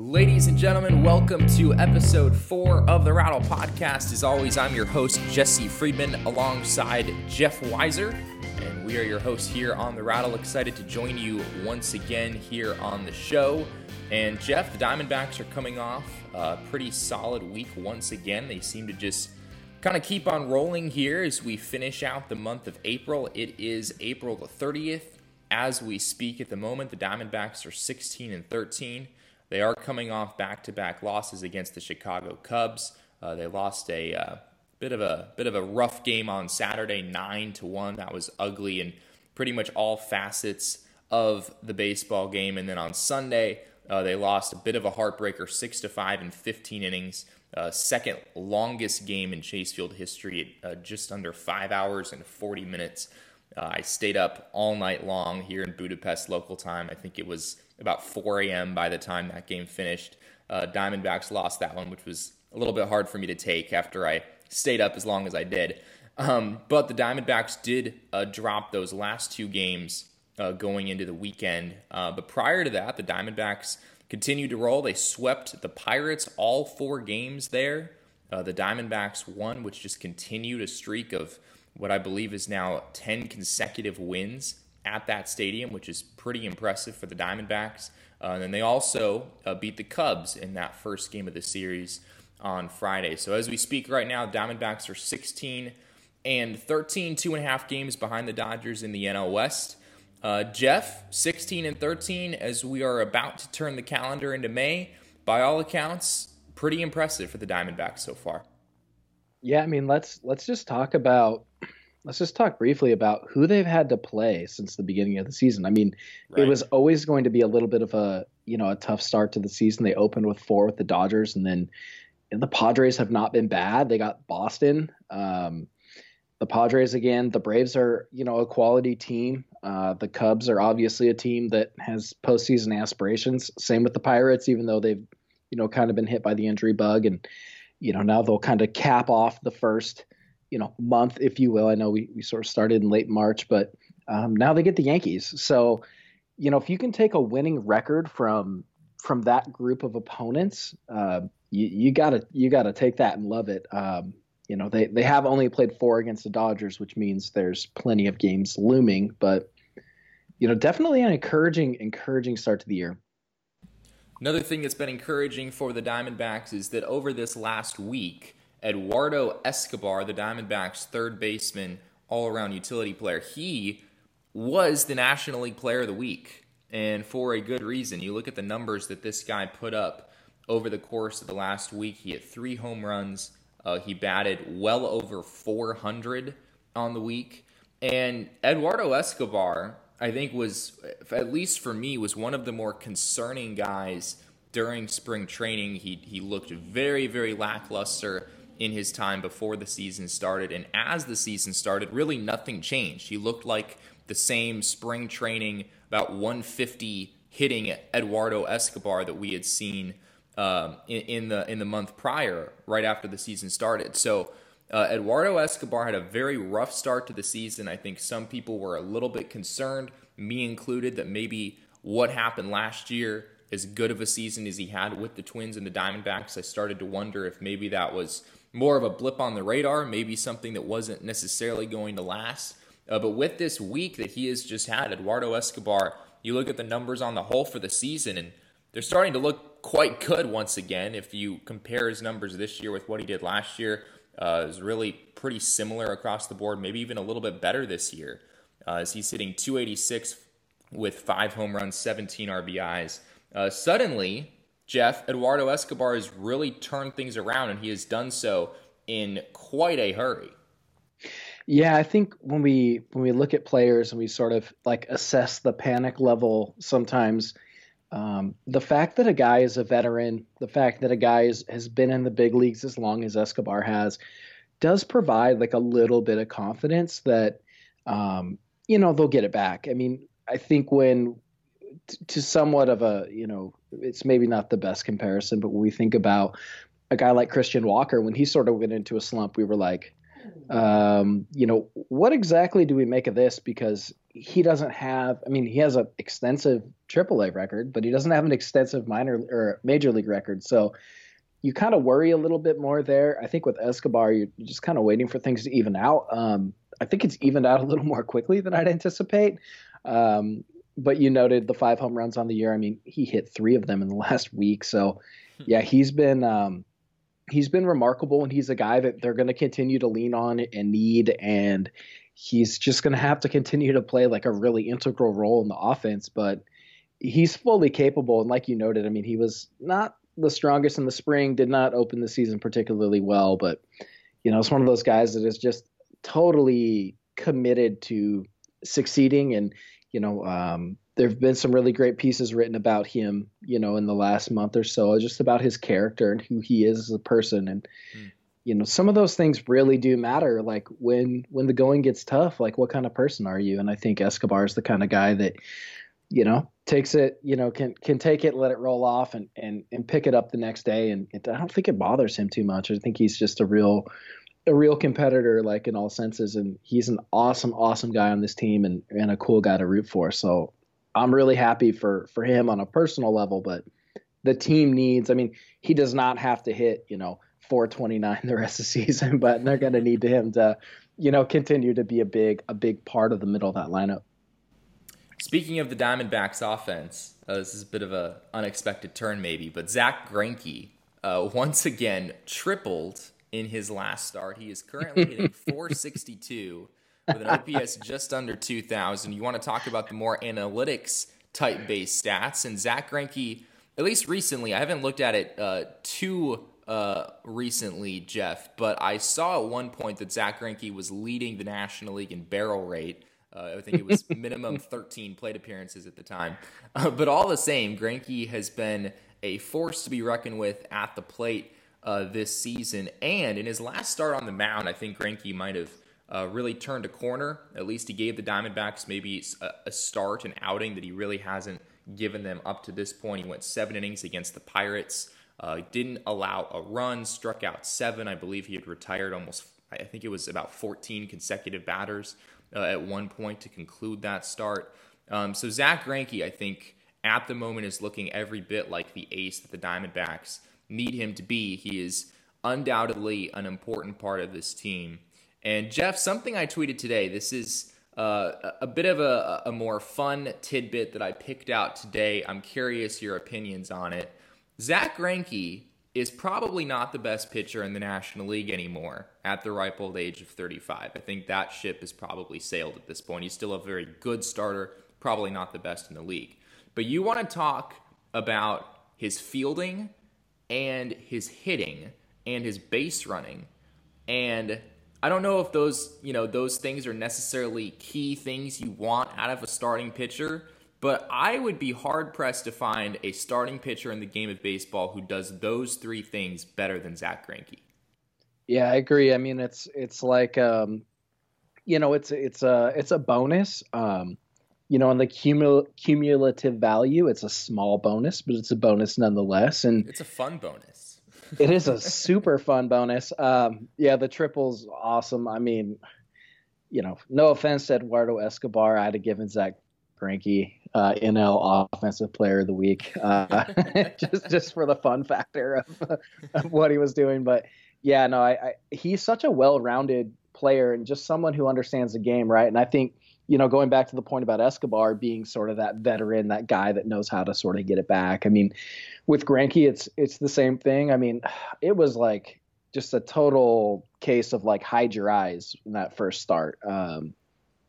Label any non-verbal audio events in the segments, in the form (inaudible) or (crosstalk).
Ladies and gentlemen, welcome to episode four of the Rattle Podcast. As always, I'm your host, Jesse Friedman, alongside Jeff Wiser, and we are your hosts here on the Rattle. Excited to join you once again here on the show. And Jeff, the Diamondbacks are coming off a pretty solid week once again. They seem to just kind of keep on rolling here as we finish out the month of April. It is April the 30th. As we speak at the moment, the Diamondbacks are 16 and 13. They are coming off back-to-back losses against the Chicago Cubs. Uh, they lost a uh, bit of a bit of a rough game on Saturday, nine to one. That was ugly in pretty much all facets of the baseball game. And then on Sunday, uh, they lost a bit of a heartbreaker, six to five in 15 innings. Uh, second longest game in Chase Field history, at, uh, just under five hours and 40 minutes. Uh, I stayed up all night long here in Budapest local time. I think it was about 4 a.m. by the time that game finished. Uh, Diamondbacks lost that one, which was a little bit hard for me to take after I stayed up as long as I did. Um, but the Diamondbacks did uh, drop those last two games uh, going into the weekend. Uh, but prior to that, the Diamondbacks continued to roll. They swept the Pirates all four games there. Uh, the Diamondbacks won, which just continued a streak of what I believe is now 10 consecutive wins at that stadium, which is pretty impressive for the Diamondbacks. Uh, and then they also uh, beat the Cubs in that first game of the series on Friday. So as we speak right now, Diamondbacks are 16 and 13, two and a half games behind the Dodgers in the NL West. Uh, Jeff, 16 and 13, as we are about to turn the calendar into May. By all accounts, pretty impressive for the Diamondbacks so far. Yeah, I mean, let's let's just talk about let's just talk briefly about who they've had to play since the beginning of the season. I mean, right. it was always going to be a little bit of a you know a tough start to the season. They opened with four with the Dodgers, and then the Padres have not been bad. They got Boston, um, the Padres again. The Braves are you know a quality team. Uh, the Cubs are obviously a team that has postseason aspirations. Same with the Pirates, even though they've you know kind of been hit by the injury bug, and you know now they'll kind of cap off the first you know month, if you will. I know we, we sort of started in late March, but um, now they get the Yankees. So you know if you can take a winning record from from that group of opponents, uh, you, you gotta you gotta take that and love it. Um, you know they they have only played four against the Dodgers, which means there's plenty of games looming, but you know definitely an encouraging encouraging start to the year. Another thing that's been encouraging for the Diamondbacks is that over this last week, Eduardo Escobar, the Diamondbacks' third baseman, all around utility player, he was the National League Player of the Week. And for a good reason. You look at the numbers that this guy put up over the course of the last week. He had three home runs. Uh, he batted well over 400 on the week. And Eduardo Escobar, I think, was, at least for me, was one of the more concerning guys during spring training. He, he looked very, very lackluster in his time before the season started. And as the season started, really nothing changed. He looked like the same spring training, about 150 hitting Eduardo Escobar that we had seen um, in, in, the in the month prior, right after the season started. So uh, Eduardo Escobar had a very rough start to the season. I think some people were a little bit concerned, me included, that maybe what happened last year, as good of a season as he had with the Twins and the Diamondbacks, I started to wonder if maybe that was more of a blip on the radar, maybe something that wasn't necessarily going to last. Uh, but with this week that he has just had, Eduardo Escobar, you look at the numbers on the whole for the season, and they're starting to look quite good once again. If you compare his numbers this year with what he did last year, uh, is really pretty similar across the board, maybe even a little bit better this year. Uh, as he's hitting 286 with five home runs, 17 RBIs. Uh, suddenly, Jeff, Eduardo Escobar has really turned things around, and he has done so in quite a hurry. Yeah, I think when we when we look at players and we sort of like assess the panic level, sometimes um, the fact that a guy is a veteran, the fact that a guy is, has been in the big leagues as long as Escobar has, does provide like a little bit of confidence that um, you know they'll get it back. I mean, I think when to somewhat of a you know it's maybe not the best comparison, but when we think about a guy like Christian Walker, when he sort of went into a slump, we were like, um, you know, what exactly do we make of this? Because he doesn't have. I mean, he has an extensive AAA record, but he doesn't have an extensive minor or major league record. So you kind of worry a little bit more there. I think with Escobar, you're just kind of waiting for things to even out. Um, I think it's evened out a little (laughs) more quickly than I'd anticipate. Um, but you noted the five home runs on the year. I mean, he hit three of them in the (laughs) last week. So, yeah, he's been um, he's been remarkable, and he's a guy that they're going to continue to lean on and need, and he's just going to have to continue to play like a really integral role in the offense. But he's fully capable, and like you noted, I mean, he was not the strongest in the spring, did not open the season particularly well, but you know, it's one of those guys that is just totally committed to succeeding and you know um, there have been some really great pieces written about him you know in the last month or so just about his character and who he is as a person. And mm. you know some of those things really do matter. Like when when the going gets tough like what kind of person are you? And i think escobar is the kind of guy that you know takes it you know can can take it let it roll off and and and pick it up the next day. And it, i don't think it bothers him too much. I think he's just a real a real competitor, like in all senses, and he's an awesome, awesome guy on this team and, and a cool guy to root for. So I'm really happy for for him on a personal level, but the team needs. I mean, he does not have to hit you know 429 the rest of the season, (laughs) but they're going to need him to you know continue to be a big a big part of the middle of that lineup. Speaking of the Diamondbacks offense, uh, this is a bit of a unexpected turn maybe, but Zack Greinke uh, once again tripled in his last start. He is currently hitting (laughs) 462 with an OPS just under 2,000. You want to talk about the more analytics type based stats. And Zack Greinke, at least recently, I haven't looked at it uh, too uh, recently, Jeff, but I saw at one point that Zack Greinke was leading the National League in barrel rate. Uh, I think it was (laughs) minimum 13 plate appearances at the time. Uh, but all the same, Greinke has been a force to be reckoned with at the plate uh, this season. And in his last start on the mound, I think Greinke might have uh, really turned a corner. At least he gave the Diamondbacks maybe a, a, start, an outing that he really hasn't given them up to this point. He went seven innings against the Pirates, uh, didn't allow a run, struck out seven. I believe he had retired almost, I think it was about 14 consecutive batters uh, at one point to conclude that start. Um, so Zack Greinke, I think, at the moment is looking every bit like the ace that the Diamondbacks need him to be. He is undoubtedly an important part of this team. And Jeff, something I tweeted today, this is uh, a bit of a, a more fun tidbit that I picked out today. I'm curious your opinions on it. Zack Greinke is probably not the best pitcher in the National League anymore at the ripe old age of 35. I think that ship has probably sailed at this point. He's still a very good starter, probably not the best in the league. But you want to talk about his fielding and his hitting and his base running. And I don't know if those, you know, those things are necessarily key things you want out of a starting pitcher, but I would be hard pressed to find a starting pitcher in the game of baseball who does those three things better than Zack Greinke. Yeah, I agree. I mean, it's it's like um, you know, it's it's a it's a bonus. Um, you know, on the cumul- cumulative value, it's a small bonus, but it's a bonus nonetheless. And it's a fun bonus. (laughs) it is a (laughs) super fun bonus. Um, yeah, the triple's awesome. I mean, you know, no offense to Eduardo Escobar, I'd have given Zack Greinke uh, NL Offensive Player of the Week, uh, (laughs) just just for the fun factor of, of, what he was doing. But yeah, no, I, I he's such a well-rounded player and just someone who understands the game, right? And I think you know, going back to the point about Escobar being sort of that veteran, that guy that knows how to sort of get it back. I mean, with Greinke, it's it's the same thing. I mean, (sighs) it was like just a total case of like hide your eyes in that first start. Um,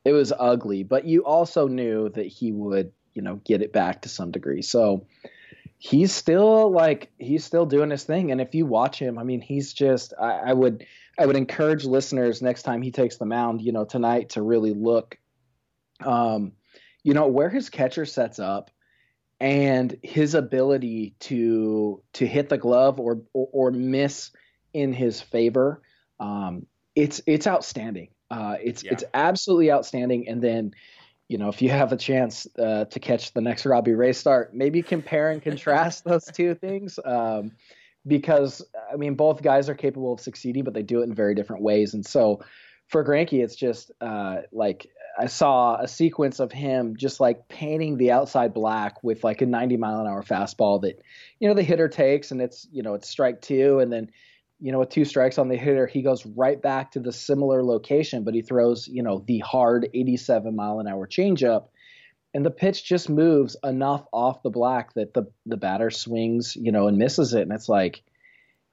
it was ugly, but you also knew that he would, you know, get it back to some degree. So he's still like he's still doing his thing. And if you watch him, I mean, he's just I, I would I would encourage listeners next time he takes the mound, you know, tonight to really look um, you know, where his catcher sets up and his ability to to hit the glove or or, or miss in his favor, um, it's it's outstanding. Uh, it's yeah. it's absolutely outstanding. And then, you know, if you have a chance uh, to catch the next Robbie Ray start, maybe compare and contrast those (laughs) two things. Um, because I mean, both guys are capable of succeeding, but they do it in very different ways. And so, for Greinke, it's just uh, like I saw a sequence of him just like painting the outside black with like a 90 mile an hour fastball that, you know, the hitter takes and it's, you know, it's strike two. And then, you know, with two strikes on the hitter, he goes right back to the similar location, but he throws, you know, the hard 87 mile an hour changeup. And the pitch just moves enough off the black that the, the batter swings, you know, and misses it. And it's like,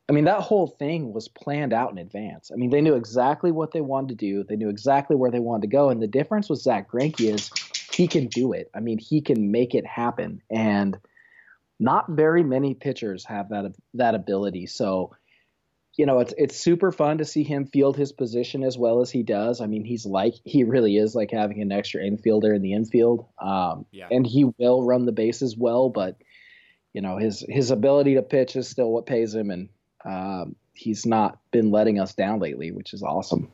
I mean, that whole thing was planned out in advance. I mean, they knew exactly what they wanted to do. They knew exactly where they wanted to go. And the difference with Zack Greinke is he can do it. I mean, he can make it happen. And not very many pitchers have that that ability. So, you know, it's it's super fun to see him field his position as well as he does. I mean, he's like he really is like having an extra infielder in the infield. Um, yeah. And he will run the bases well, but you know his his ability to pitch is still what pays him, and um, he's not been letting us down lately, which is awesome.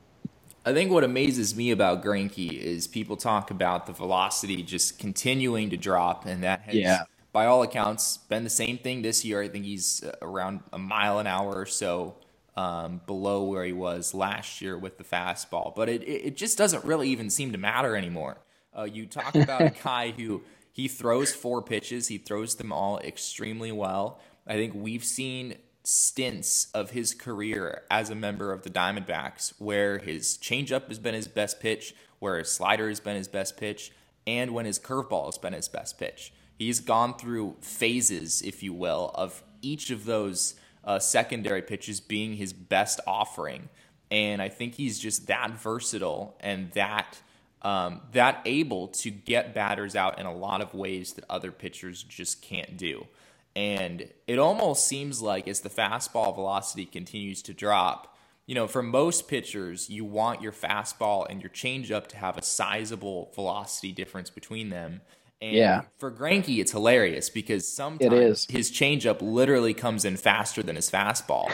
I think what amazes me about Greinke is people talk about the velocity just continuing to drop, and that has, yeah. by all accounts, been the same thing this year. I think he's uh, around a mile an hour or so um, below where he was last year with the fastball, but it it just doesn't really even seem to matter anymore. Uh, you talk about a (laughs) guy who he throws four pitches, he throws them all extremely well. I think we've seen stints of his career as a member of the Diamondbacks where his changeup has been his best pitch, where his slider has been his best pitch, and when his curveball has been his best pitch. He's gone through phases, if you will, of each of those uh, secondary pitches being his best offering. And I think he's just that versatile and that um, that able to get batters out in a lot of ways that other pitchers just can't do. And it almost seems like as the fastball velocity continues to drop, you know, for most pitchers, you want your fastball and your changeup to have a sizable velocity difference between them. And yeah. for Greinke, it's hilarious because sometimes his changeup literally comes in faster than his fastball.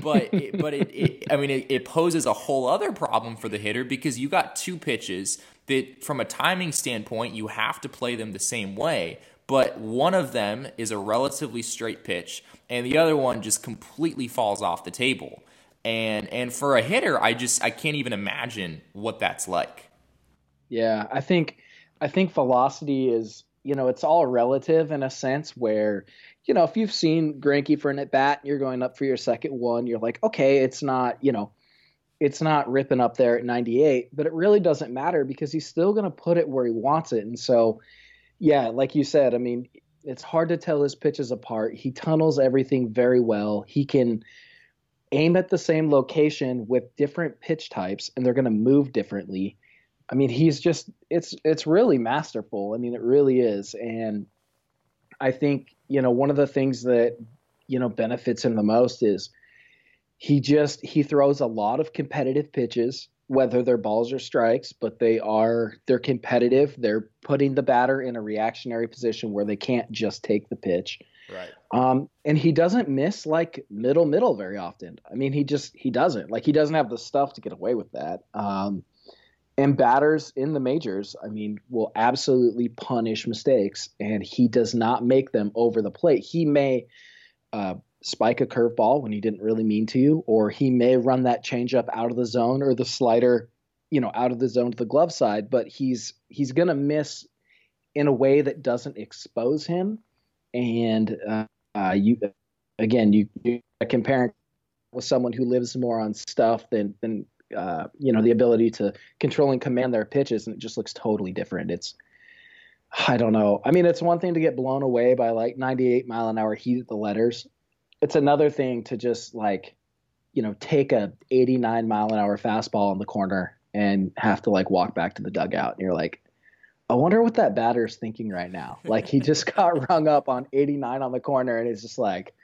but it, but it, it I mean, it, it poses a whole other problem for the hitter because you got two pitches that, from a timing standpoint, you have to play them the same way but one of them is a relatively straight pitch and the other one just completely falls off the table. And and for a hitter, I just I can't even imagine what that's like. Yeah, I think I think velocity is, you know, it's all relative in a sense where you know, if you've seen Greinke for an at bat, and you're going up for your second one, you're like, okay, it's not, you know, it's not ripping up there at 98, but it really doesn't matter because he's still going to put it where he wants it. And so, yeah, like you said, I mean, it's hard to tell his pitches apart. He tunnels everything very well. He can aim at the same location with different pitch types and they're going to move differently. I mean, he's just it's it's really masterful. I mean, it really is. And I think, you know, one of the things that, you know, benefits him the most is he just he throws a lot of competitive pitches whether they're balls or strikes, but they are they're competitive. They're putting the batter in a reactionary position where they can't just take the pitch. Right. Um, and he doesn't miss like middle middle very often. I mean, he just he doesn't like he doesn't have the stuff to get away with that. Um, and batters in the majors, I mean, will absolutely punish mistakes, and he does not make them over the plate. He may uh, spike a curveball when he didn't really mean to, or he may run that changeup out of the zone or the slider, you know, out of the zone to the glove side, but he's he's going to miss in a way that doesn't expose him. And uh, uh, you, again, you, you comparing with someone who lives more on stuff than than uh, you know the ability to control and command their pitches, and it just looks totally different. It's I don't know. I mean, it's one thing to get blown away by like 98 mile an hour heat at the letters, it's another thing to just like you know take a 89 mile an hour fastball in the corner and have to like walk back to the dugout. And you're like i wonder what that batter's thinking right now. (laughs) Like he just got rung up on 89 on the corner and it's just like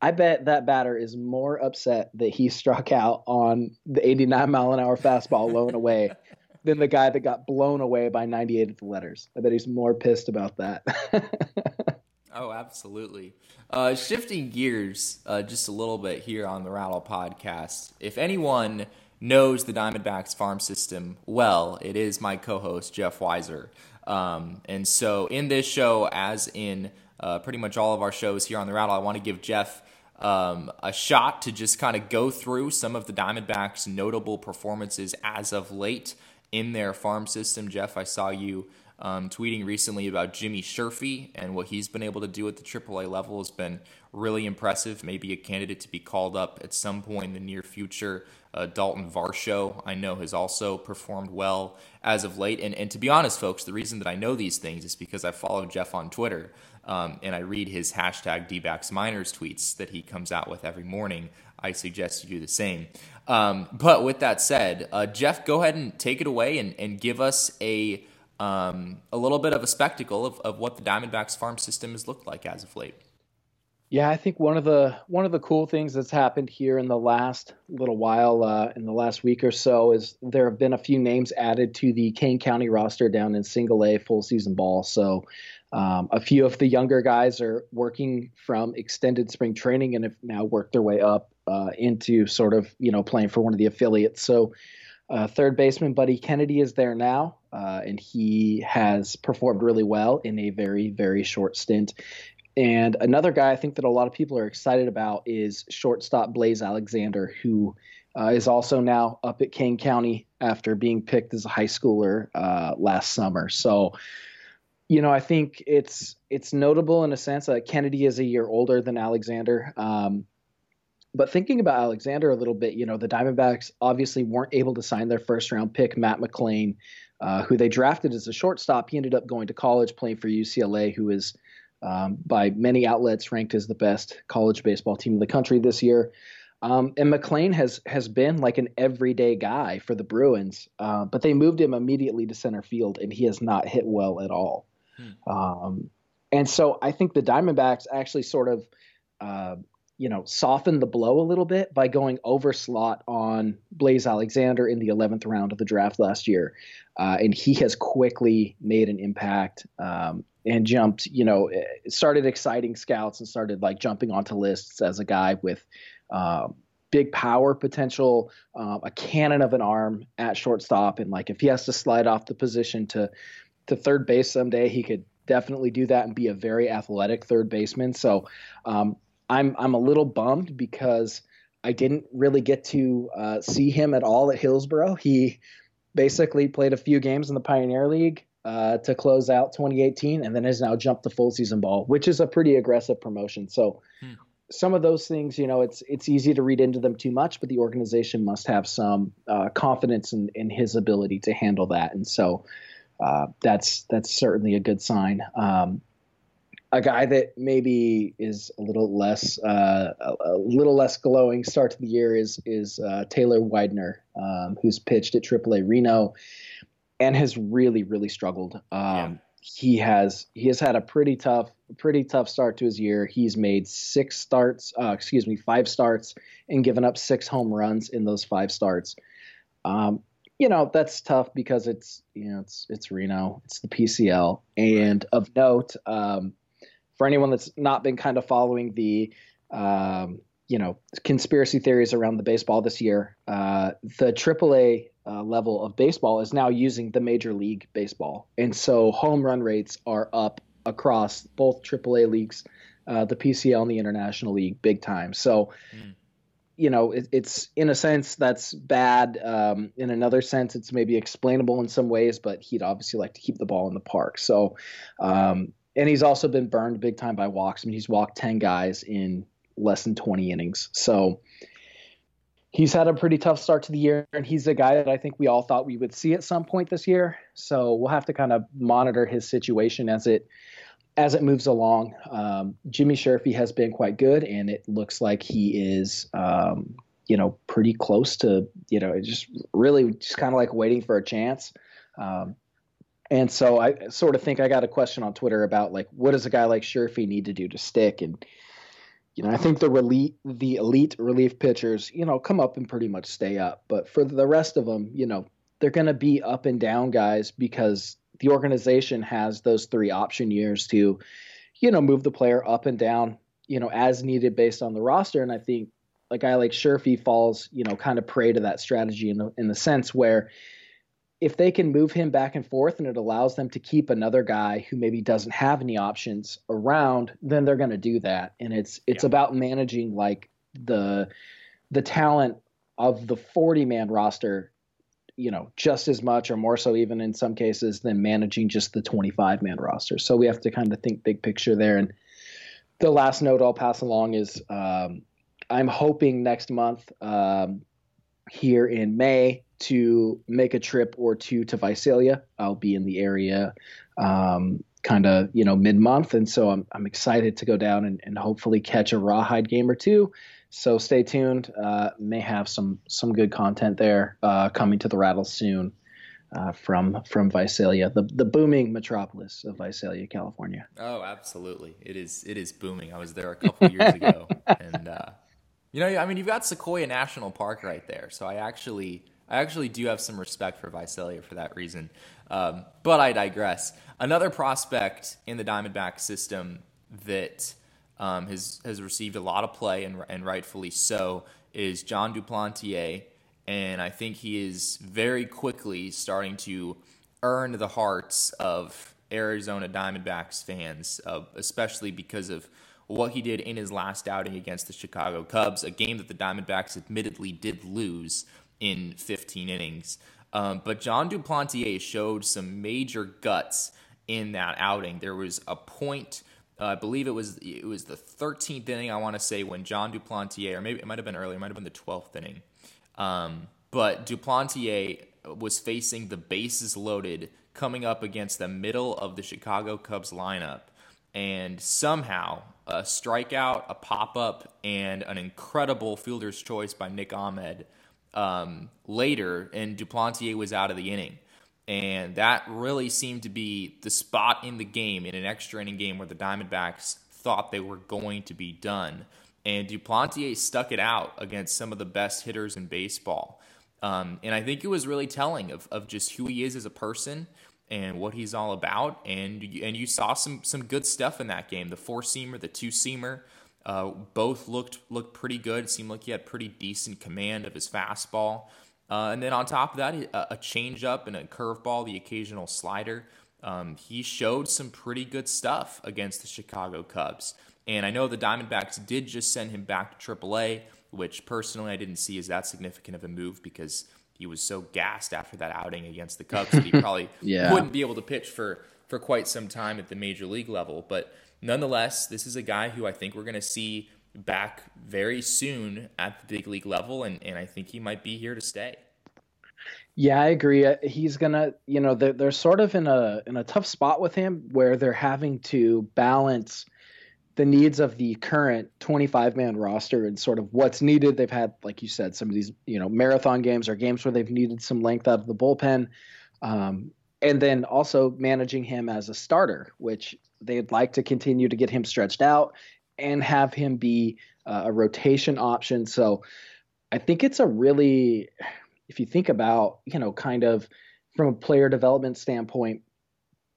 i bet that batter is more upset that he struck out on the 89 mile an hour fastball blown away (laughs) than the guy that got blown away by 98 at the letters. I bet he's more pissed about that (laughs) Oh, absolutely. Uh, shifting gears uh, just a little bit here on the Rattle podcast. If anyone knows the Diamondbacks farm system well, it is my co host, Jeff Wiser. Um, and so, in this show, as in uh, pretty much all of our shows here on the Rattle, I want to give Jeff um, a shot to just kind of go through some of the Diamondbacks' notable performances as of late in their farm system. Jeff, I saw you um, tweeting recently about Jimmy Sherfy and what he's been able to do at the AAA level has been really impressive. Maybe a candidate to be called up at some point in the near future. Uh, Dalton Varsho, I know, has also performed well as of late. And, and to be honest, folks, the reason that I know these things is because I follow Jeff on Twitter um, and I read his hashtag DBAX Miners tweets that he comes out with every morning. I suggest you do the same. Um, but with that said, uh, Jeff, go ahead and take it away and, and give us a um, a little bit of a spectacle of, of what the Diamondbacks farm system has looked like as of late. Yeah, I think one of the one of the cool things that's happened here in the last little while, uh, in the last week or so, is there have been a few names added to the Kane County roster down in Single A full season ball. So um, a few of the younger guys are working from extended spring training and have now worked their way up uh, into sort of you know playing for one of the affiliates. So uh, third baseman Buddy Kennedy is there now, uh, and he has performed really well in a very very short stint. And another guy I think that a lot of people are excited about is shortstop Blaze Alexander, who uh, is also now up at Kane County after being picked as a high schooler uh, last summer. So, you know, I think it's it's notable in a sense that Kennedy is a year older than Alexander. Um, but thinking about Alexander a little bit, you know, the Diamondbacks obviously weren't able to sign their first round pick, Matt McLain, uh, who they drafted as a shortstop. He ended up going to college, playing for UCLA, who is um, by many outlets ranked as the best college baseball team in the country this year. Um, and McLain has has been like an everyday guy for the Bruins, uh, but they moved him immediately to center field, and he has not hit well at all. Hmm. Um, and so I think the Diamondbacks actually sort of uh, you know, softened the blow a little bit by going over slot on Blaze Alexander in the 11th round of the draft last year. Uh, and he has quickly made an impact um, and jumped, you know, eh, started exciting scouts and started like jumping onto lists as a guy with uh, big power potential, uh, a cannon of an arm at shortstop. And like if he has to slide off the position to, to third base someday, he could definitely do that and be a very athletic third baseman. So um, I'm I'm a little bummed because I didn't really get to uh, see him at all at Hillsboro. He basically played a few games in the Pioneer League uh, to close out 2018, and then has now jumped the full season ball, which is a pretty aggressive promotion. So. Hmm. Some of those things, you know, it's it's easy to read into them too much, but the organization must have some uh, confidence in, in his ability to handle that, and so uh, that's that's certainly a good sign. Um, a guy that maybe is a little less uh, a, little less glowing start to the year is is uh, Taylor Widener, um, who's pitched at AAA Reno and has really really struggled. Um, yeah. He has he has had a pretty tough pretty tough start to his year. He's made six starts, uh, excuse me, five starts, and given up six home runs in those five starts. Um, you know that's tough because it's you know it's it's Reno, it's the PCL, and of note, um, for anyone that's not been kind of following the um, you know conspiracy theories around the baseball this year, uh, the AAA uh, level of baseball is now using the Major League Baseball, and so home run rates are up across both AAA leagues, uh, the PCL and the International League, big time. So. Mm. You know, it, it's in a sense that's bad. Um, in another sense, it's maybe explainable in some ways, but he'd obviously like to keep the ball in the park. So, um, and he's also been burned big time by walks. I mean, he's walked 10 guys in less than 20 innings. So he's had a pretty tough start to the year, and he's a guy that I think we all thought we would see at some point this year. So we'll have to kind of monitor his situation as it as it moves along. Um, Jimmy Sherfy has been quite good, and it looks like he is, um, you know, pretty close to, you know, just really just kind of like waiting for a chance. Um, and so I sort of think I got a question on Twitter about like what does a guy like Sherfy need to do to stick? And you know, I think the elite the elite relief pitchers, you know, come up and pretty much stay up. But for the rest of them, you know, they're going to be up and down guys because the organization has those three option years to, you know, move the player up and down, you know, as needed based on the roster. And I think a guy like Sherfy falls, you know, kind of prey to that strategy in the in the sense where if they can move him back and forth and it allows them to keep another guy who maybe doesn't have any options around, then they're going to do that. And it's it's yeah. about managing like the the talent of the 40 man roster you know, just as much or more so even in some cases than managing just the 25 man roster. So we have to kind of think big picture there. And the last note I'll pass along is um, I'm hoping next month um, here in May to make a trip or two to Visalia. I'll be in the area um, kind of you know mid month, and so I'm I'm excited to go down and, and hopefully catch a rawhide game or two. So stay tuned. Uh, may have some some good content there uh, coming to the rattle soon uh, from from Visalia, the the booming metropolis of Visalia, California. Oh, absolutely! It is it is booming. I was there a couple years ago, (laughs) and uh, you know, I mean, you've got Sequoia National Park right there, so I actually I actually do have some respect for Visalia for that reason. Um, but I digress. Another prospect in the Diamondback system that um, has has received a lot of play and, and rightfully so is John Duplantier, and I think he is very quickly starting to earn the hearts of Arizona Diamondbacks fans, uh, especially because of what he did in his last outing against the Chicago Cubs, a game that the Diamondbacks admittedly did lose in 15 innings. Um, but John Duplantier showed some major guts in that outing. There was a point, uh, I believe it was it was the 13th inning. I want to say when John Duplantier, or maybe it might have been earlier, it might have been the 12th inning. Um, but Duplantier was facing the bases loaded, coming up against the middle of the Chicago Cubs lineup, and somehow a strikeout, a pop up, and an incredible fielder's choice by Nick Ahmed um, later, and Duplantier was out of the inning. And that really seemed to be the spot in the game, in an extra inning game where the Diamondbacks thought they were going to be done. And Duplantier stuck it out against some of the best hitters in baseball. Um, and I think it was really telling of, of just who he is as a person and what he's all about. And and you saw some some good stuff in that game. The four seamer, the two seamer, uh, both looked looked pretty good. It seemed like he had pretty decent command of his fastball. Uh, and then on top of that, a, a changeup and a curveball, the occasional slider. Um, he showed some pretty good stuff against the Chicago Cubs. And I know the Diamondbacks did just send him back to AAA, which personally I didn't see as that significant of a move because he was so gassed after that outing against the Cubs that he (laughs) probably yeah. wouldn't be able to pitch for for quite some time at the major league level. But nonetheless, this is a guy who I think we're going to see back very soon at the big league level, and, and I think he might be here to stay. Yeah, I agree. Uh, he's gonna, you know, they're, they're sort of in a in a tough spot with him where they're having to balance the needs of the current 25 man roster and sort of what's needed. They've had, like you said, some of these, you know, marathon games or games where they've needed some length out of the bullpen. Um, and then also managing him as a starter, which they'd like to continue to get him stretched out and have him be uh, a rotation option. So I think it's a really, if you think about, you know, kind of from a player development standpoint,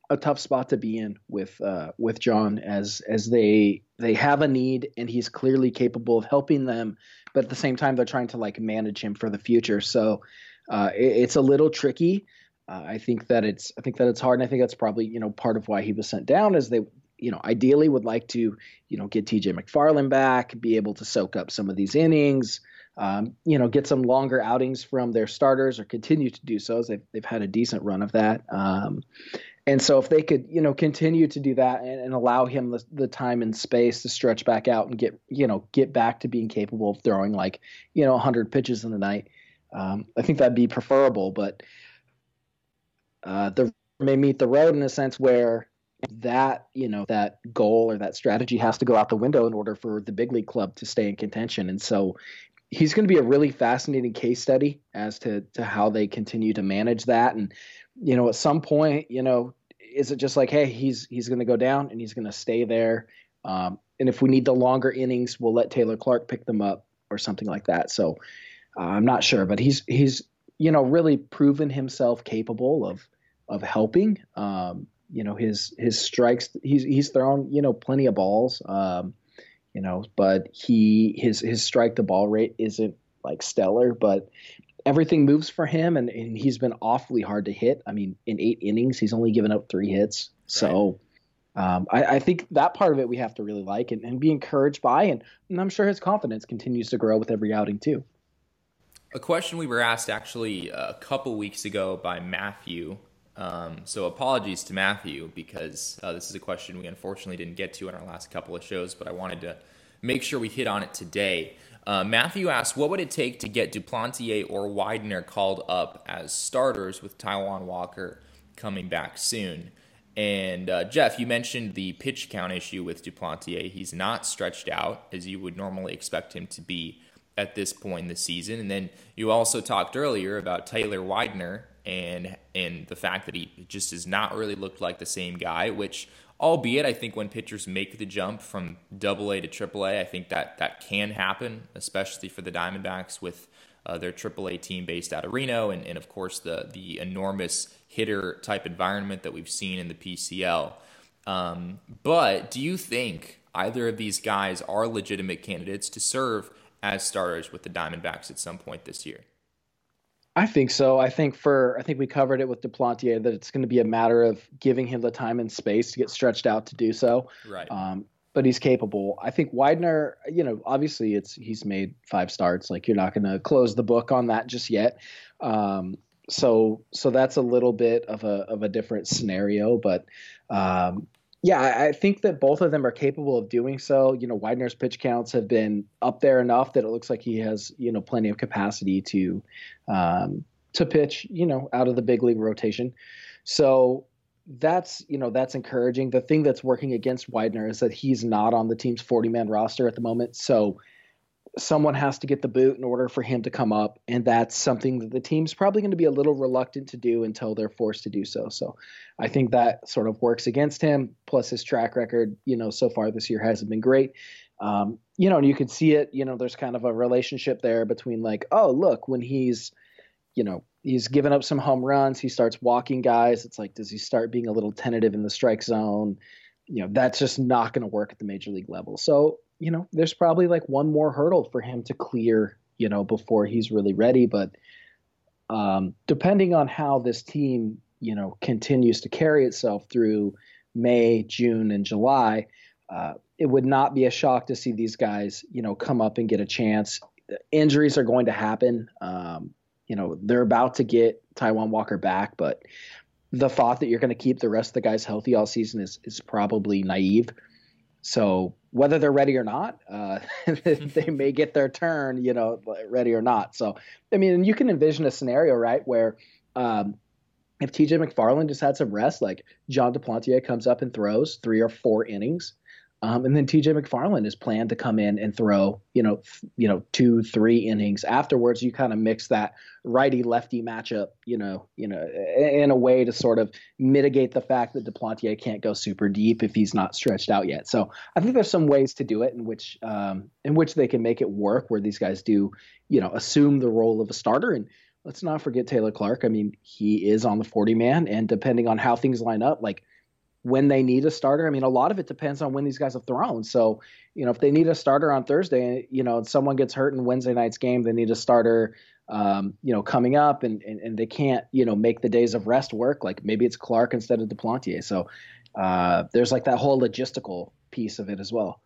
a tough spot to be in with uh, with John as as they they have a need and he's clearly capable of helping them, but at the same time they're trying to like manage him for the future. So uh, it, it's a little tricky. Uh, I think that it's I think that it's hard, and I think that's probably you know part of why he was sent down is they you know ideally would like to you know get T.J. McFarland back, be able to soak up some of these innings, um, you know get some longer outings from their starters or continue to do so as they've they've had a decent run of that. Um, and so if they could you know continue to do that and, and allow him the, the time and space to stretch back out and get you know get back to being capable of throwing like you know 100 pitches in the night, um, I think that'd be preferable, but uh, the may meet the road in a sense where that you know that goal or that strategy has to go out the window in order for the big league club to stay in contention. And so he's going to be a really fascinating case study as to to how they continue to manage that. And you know at some point you know is it just like hey he's he's going to go down and he's going to stay there. Um, and if we need the longer innings we'll let Taylor Clark pick them up or something like that. So uh, I'm not sure but he's he's you know, really proven himself capable of of helping. Um, you know, his his strikes he's he's thrown, you know, plenty of balls. Um, you know, but he his his strike to ball rate isn't like stellar, but everything moves for him and, and he's been awfully hard to hit. I mean, in eight innings, he's only given up three hits. So um, I, I, think that part of it we have to really like and, and be encouraged by, and, and I'm sure his confidence continues to grow with every outing too. A question we were asked actually a couple weeks ago by Matthew. Um, so apologies to Matthew because uh, this is a question we unfortunately didn't get to in our last couple of shows, but I wanted to make sure we hit on it today. Uh, Matthew asked, what would it take to get Duplantier or Widener called up as starters with Taijuan Walker coming back soon? And uh, Jeff, you mentioned the pitch count issue with Duplantier. He's not stretched out as you would normally expect him to be at this point in the season. And then you also talked earlier about Taylor Widener and and the fact that he just has not really looked like the same guy, which albeit I think when pitchers make the jump from double A to triple A, I think that that can happen, especially for the Diamondbacks with uh, their A team based out of Reno, and, and of course the the enormous hitter type environment that we've seen in the PCL. Um, but do you think either of these guys are legitimate candidates to serve as starters with the Diamondbacks at some point this year? I think so. I think for I think we covered it with Duplantier that it's going to be a matter of giving him the time and space to get stretched out to do so. Right. Um, but he's capable. I think Widener, you know, obviously it's he's made five starts. Like you're not going to close the book on that just yet. Um, so so that's a little bit of a of a different scenario, but um, yeah, I, think that both of them are capable of doing so. You know, Widener's pitch counts have been up there enough that it looks like he has you know plenty of capacity to um, to pitch. You know, out of the big league rotation. So that's you know that's encouraging. The thing that's working against Widener is that he's not on the team's 40 man roster at the moment. So someone has to get the boot in order for him to come up, and that's something that the team's probably going to be a little reluctant to do until they're forced to do so. So I think that sort of works against him. Plus his track record, you know, so far this year hasn't been great. Um, you know, and you can see it. You know, there's kind of a relationship there between like, oh, look, when he's you know, he's given up some home runs. He starts walking guys. It's like, does he start being a little tentative in the strike zone? You know, that's just not going to work at the major league level. So, you know, there's probably like one more hurdle for him to clear, you know, before he's really ready. But um, depending on how this team, you know, continues to carry itself through May, June, and July, uh, it would not be a shock to see these guys, you know, come up and get a chance. Injuries are going to happen. Um, you know, they're about to get Taijuan Walker back, but the thought that you're going to keep the rest of the guys healthy all season is is probably naive. So whether they're ready or not, uh, (laughs) (laughs) they may get their turn, you know, ready or not. So I mean, you can envision a scenario, right, where um, if TJ McFarland just had some rest, like John Duplantier comes up and throws three or four innings, um, and then TJ McFarland is planned to come in and throw, you know, th- you know, two, three innings. Afterwards, you kind of mix that righty lefty matchup, you know, you know, in a way to sort of mitigate the fact that Duplantier can't go super deep if he's not stretched out yet. So I think there's some ways to do it in which um, in which they can make it work, where these guys do, you know, assume the role of a starter. And let's not forget Taylor Clark. I mean, he is on the 40 man, and depending on how things line up, like when they need a starter. I mean, a lot of it depends on when these guys have thrown. So, you know, if they need a starter on Thursday, you know, someone gets hurt in Wednesday night's game, they need a starter, um, you know, coming up and, and, and, they can't, you know, make the days of rest work. Like maybe it's Clark instead of Duplantier. So uh, there's like that whole logistical piece of it as well.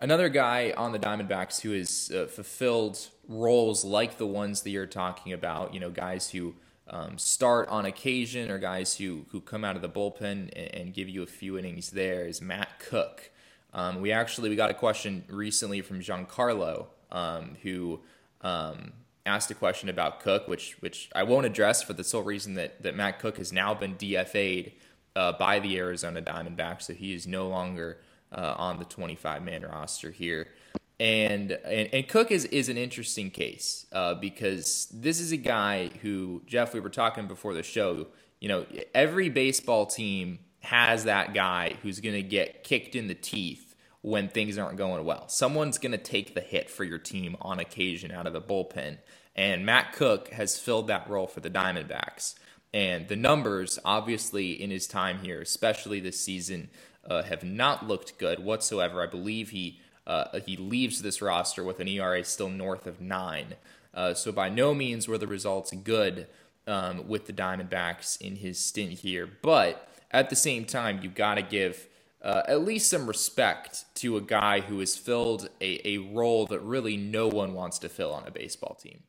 Another guy on the Diamondbacks who has uh, fulfilled roles like the ones that you're talking about, you know, guys who – um, start on occasion or guys who, who come out of the bullpen and, and give you a few innings there is Matt Koch. Um, we actually we got a question recently from Giancarlo um, who um, asked a question about Koch, which which I won't address for the sole reason that that Matt Koch has now been DFA'd uh, by the Arizona Diamondbacks, so he is no longer uh, on the 25 man roster here. And, and and Koch is is an interesting case uh, because this is a guy who Jeff we were talking before the show. You know, every baseball team has that guy who's going to get kicked in the teeth when things aren't going well. Someone's going to take the hit for your team on occasion out of the bullpen, and Matt Koch has filled that role for the Diamondbacks. And the numbers, obviously, in his time here, especially this season, uh, have not looked good whatsoever. I believe he uh, he leaves this roster with an ERA still north of nine. Uh, so by no means were the results good um, with the Diamondbacks in his stint here. But at the same time, you've got to give uh, at least some respect to a guy who has filled a, a role that really no one wants to fill on a baseball team.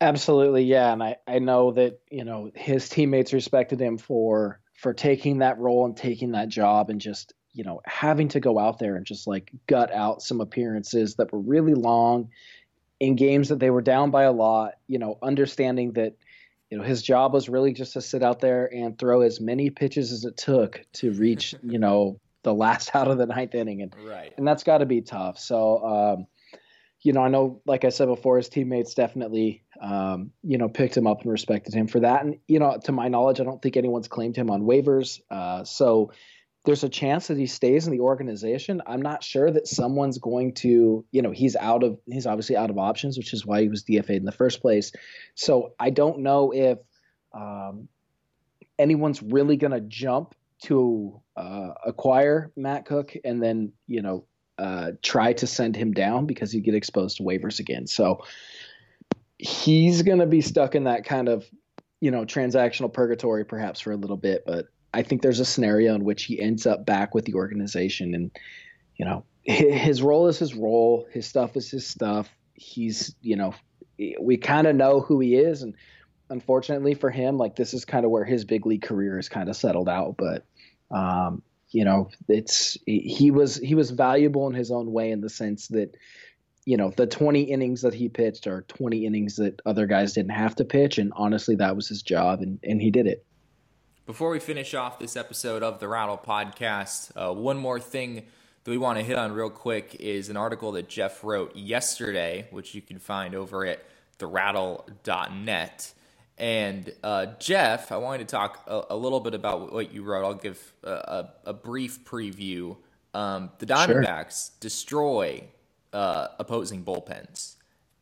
Absolutely, yeah, and I I know that you know his teammates respected him for for taking that role and taking that job and just you know having to go out there and just like gut out some appearances that were really long in games that they were down by a lot. You know, understanding that you know his job was really just to sit out there and throw as many pitches as it took to reach (laughs) you know the last out of the ninth inning and right and that's got to be tough. So. Um, you know, I know, like I said before, his teammates definitely, um, you know, picked him up and respected him for that. And, you know, to my knowledge, I don't think anyone's claimed him on waivers. Uh, so there's a chance that he stays in the organization. I'm not sure that someone's going to, you know, he's out of, he's obviously out of options, which is why he was DFA'd in the first place. So I don't know if um, anyone's really going to jump to uh, acquire Matt Koch and then, you know, uh, try to send him down because you get exposed to waivers again. So he's going to be stuck in that kind of, you know, transactional purgatory perhaps for a little bit. But I think there's a scenario in which he ends up back with the organization and, you know, his role is his role, his stuff is his stuff. He's, you know, we kind of know who he is. And unfortunately for him, like this is kind of where his big league career is kind of settled out. But, um, you know, it's he was he was valuable in his own way in the sense that you know the 20 innings that he pitched are 20 innings that other guys didn't have to pitch and honestly that was his job and, and he did it before we finish off this episode of the rattle podcast uh, one more thing that we want to hit on real quick is an article that jeff wrote yesterday which you can find over at therattle.net and uh, Jeff, I wanted to talk a, a, little bit about what you wrote. I'll give a, a, a brief preview. Um, the Diamondbacks sure. destroy uh, opposing bullpens,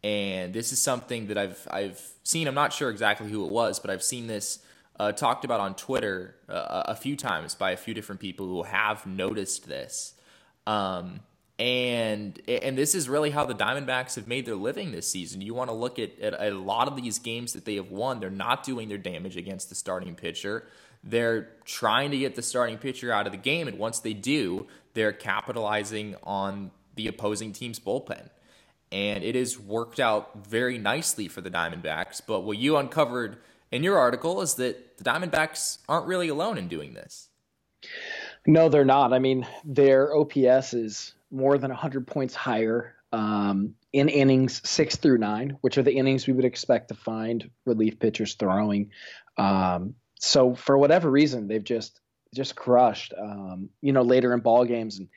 and this is something that I've I've seen. I'm not sure exactly who it was, but I've seen this uh, talked about on Twitter uh, a few times by a few different people who have noticed this. Um, and and this is really how the Diamondbacks have made their living this season. You want to look at, at, a lot of these games that they have won. They're not doing their damage against the starting pitcher. They're trying to get the starting pitcher out of the game, and once they do, they're capitalizing on the opposing team's bullpen. And it has worked out very nicely for the Diamondbacks. But what you uncovered in your article is that the Diamondbacks aren't really alone in doing this. No, they're not. I mean, their OPS is more than 100 points higher um, in innings six through nine, which are the innings we would expect to find relief pitchers throwing. Um, so for whatever reason, they've just just crushed. Um, you know, later in ball games, and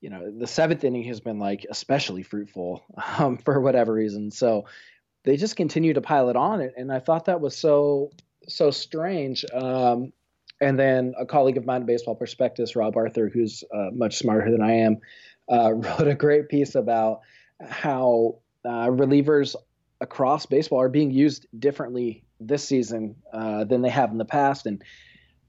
you know, the seventh inning has been like especially fruitful (laughs) um, for whatever reason. So they just continue to pile it on, it. and I thought that was so so strange. Um, and then a colleague of mine Baseball Prospectus, Rob Arthur, who's uh, much smarter than I am, uh, (laughs) wrote a great piece about how uh, relievers across baseball are being used differently this season uh, than they have in the past, and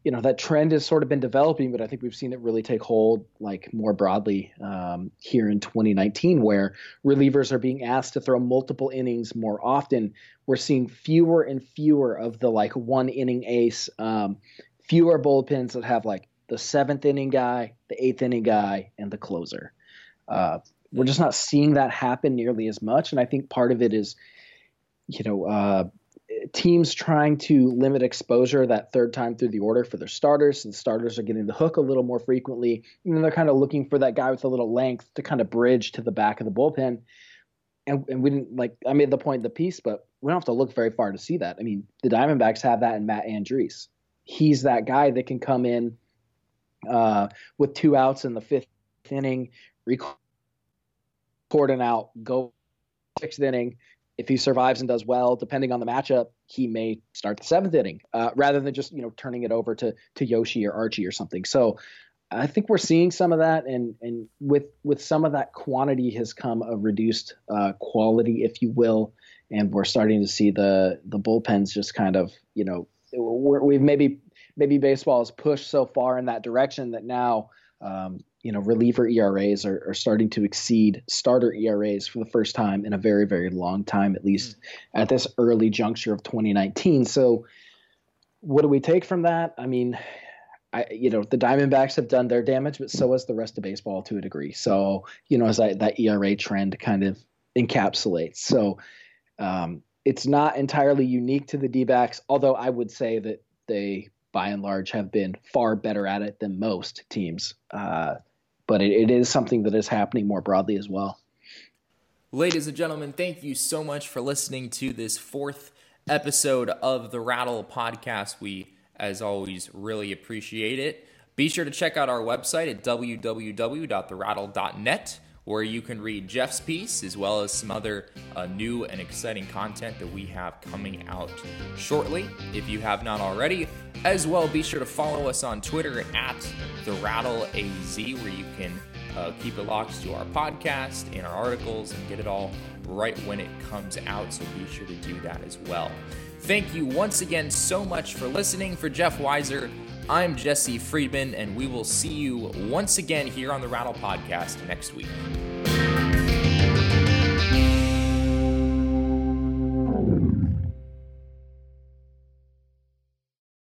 you know that trend has sort of been developing, but I think we've seen it really take hold like more broadly um, here in 2019, where relievers are being asked to throw multiple innings more often. We're seeing fewer and fewer of the like one inning ace, um, fewer bullpens that have like the seventh inning guy, the eighth inning guy, and the closer. Uh, we're just not seeing that happen nearly as much, and I think part of it is, you know, uh, teams trying to limit exposure that third time through the order for their starters. The starters are getting the hook a little more frequently, and then they're kind of looking for that guy with a little length to kind of bridge to the back of the bullpen. And, and we didn't like I made the point in the piece, but we don't have to look very far to see that. I mean, the Diamondbacks have that in Matt Andriese. He's that guy that can come in uh, with two outs in the fifth inning, record an out, go sixth inning. If he survives and does well, depending on the matchup, he may start the seventh inning uh, rather than just you know turning it over to to Yoshi or Archie or something. So I think we're seeing some of that, and and with with some of that quantity has come a reduced uh, quality, if you will, and we're starting to see the the bullpens just kind of you know we've maybe maybe baseball has pushed so far in that direction that now um, you know reliever ERAs are, are, starting to exceed starter ERAs for the first time in a very very long time, at least mm-hmm. at this early juncture of 2019. So, what do we take from that? I mean, I you know the Diamondbacks have done their damage, but so has the rest of baseball to a degree. So you know as I, that ERA trend kind of encapsulates. So um, it's not entirely unique to the D backs, although I would say that they, by and large, have been far better at it than most teams. Uh, but it, it is something that is happening more broadly as well. Ladies and gentlemen, thank you so much for listening to this fourth episode of the Rattle podcast. We, as always, really appreciate it. Be sure to check out our website at www.therattle.net where you can read Jeff's piece as well as some other uh, new and exciting content that we have coming out shortly. If you have not already, as well, be sure to follow us on Twitter at the Rattle AZ, where you can uh, keep it locked to our podcast and our articles and get it all right when it comes out. So be sure to do that as well. Thank you once again so much for listening. For Jeff Wiser, I'm Jesse Friedman, and we will see you once again here on the Rattle Podcast next week.